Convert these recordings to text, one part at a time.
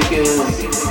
music is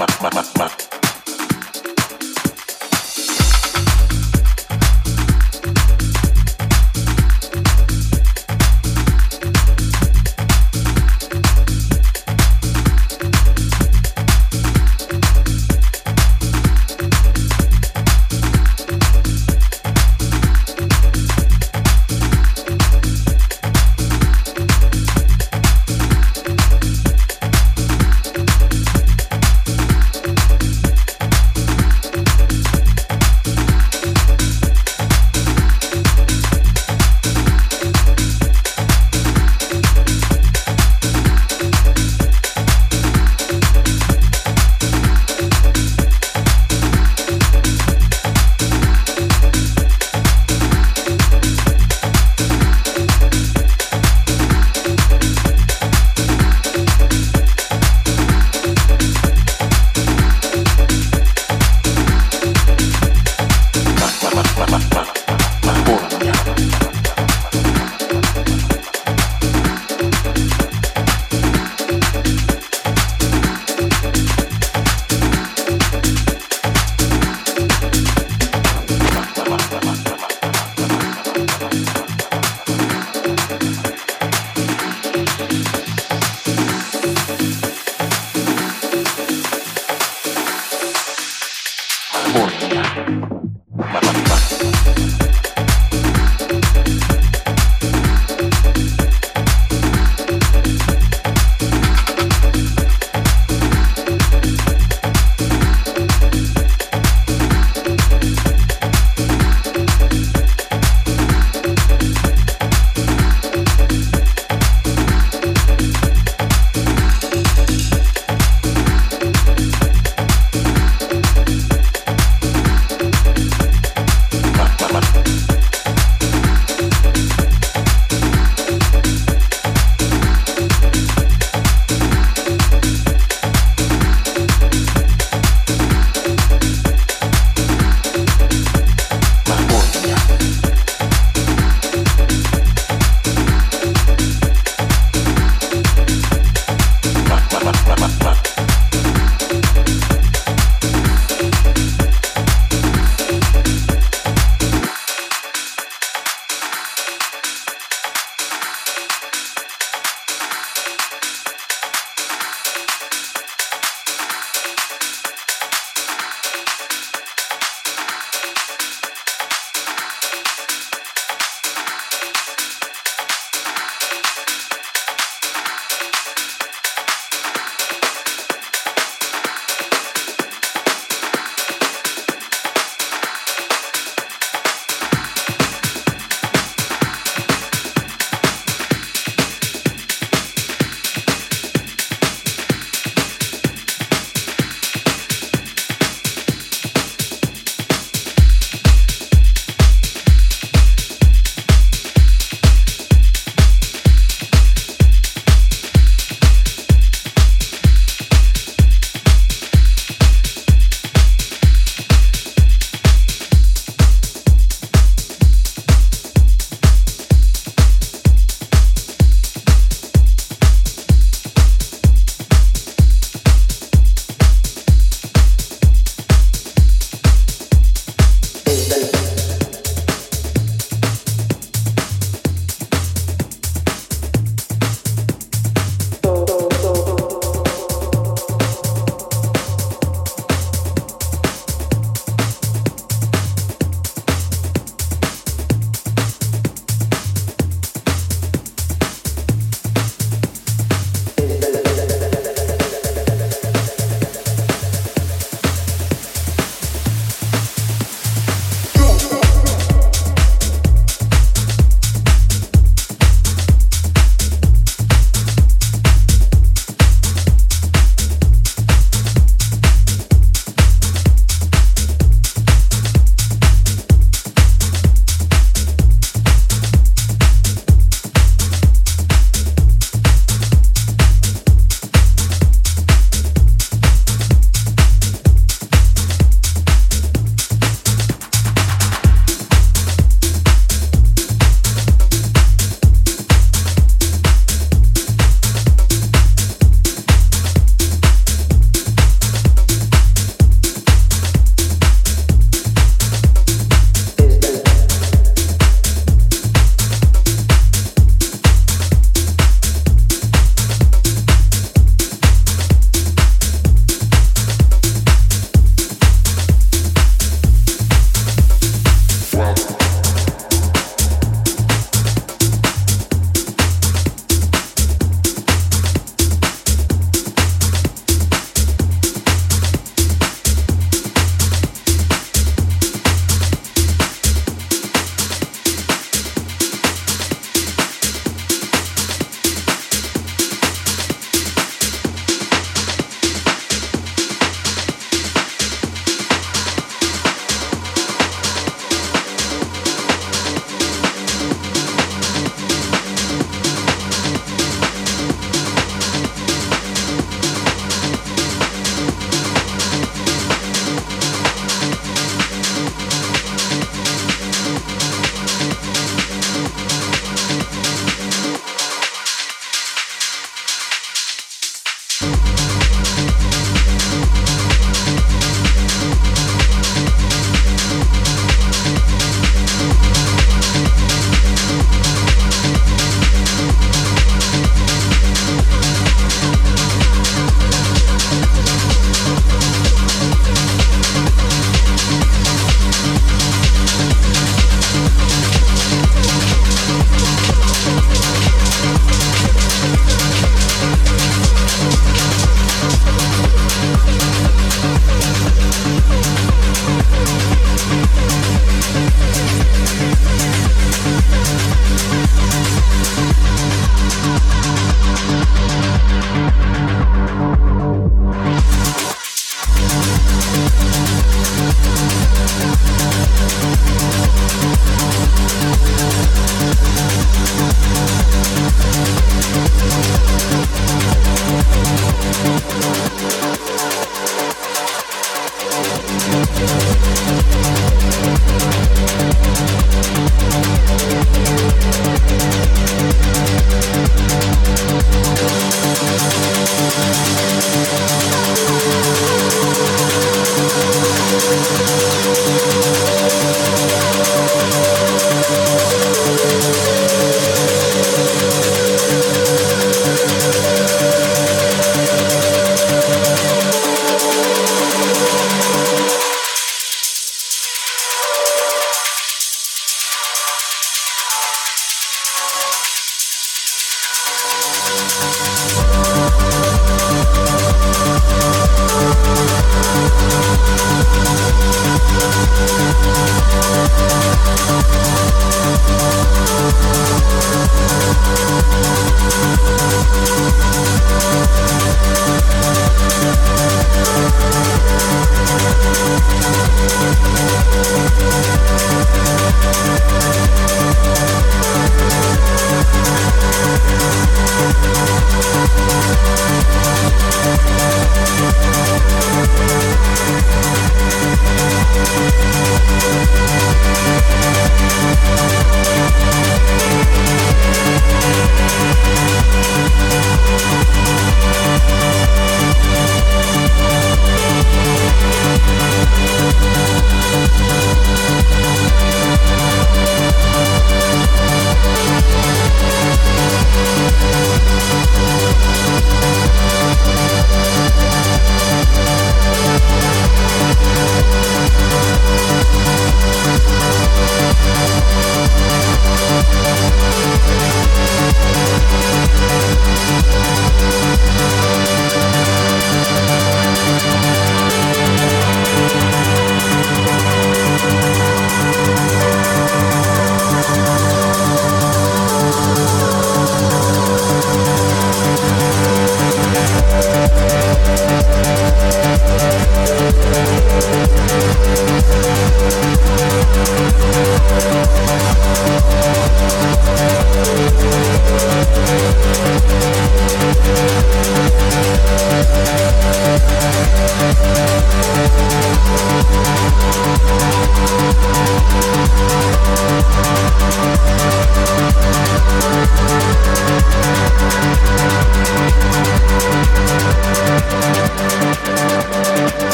my, my, my, my.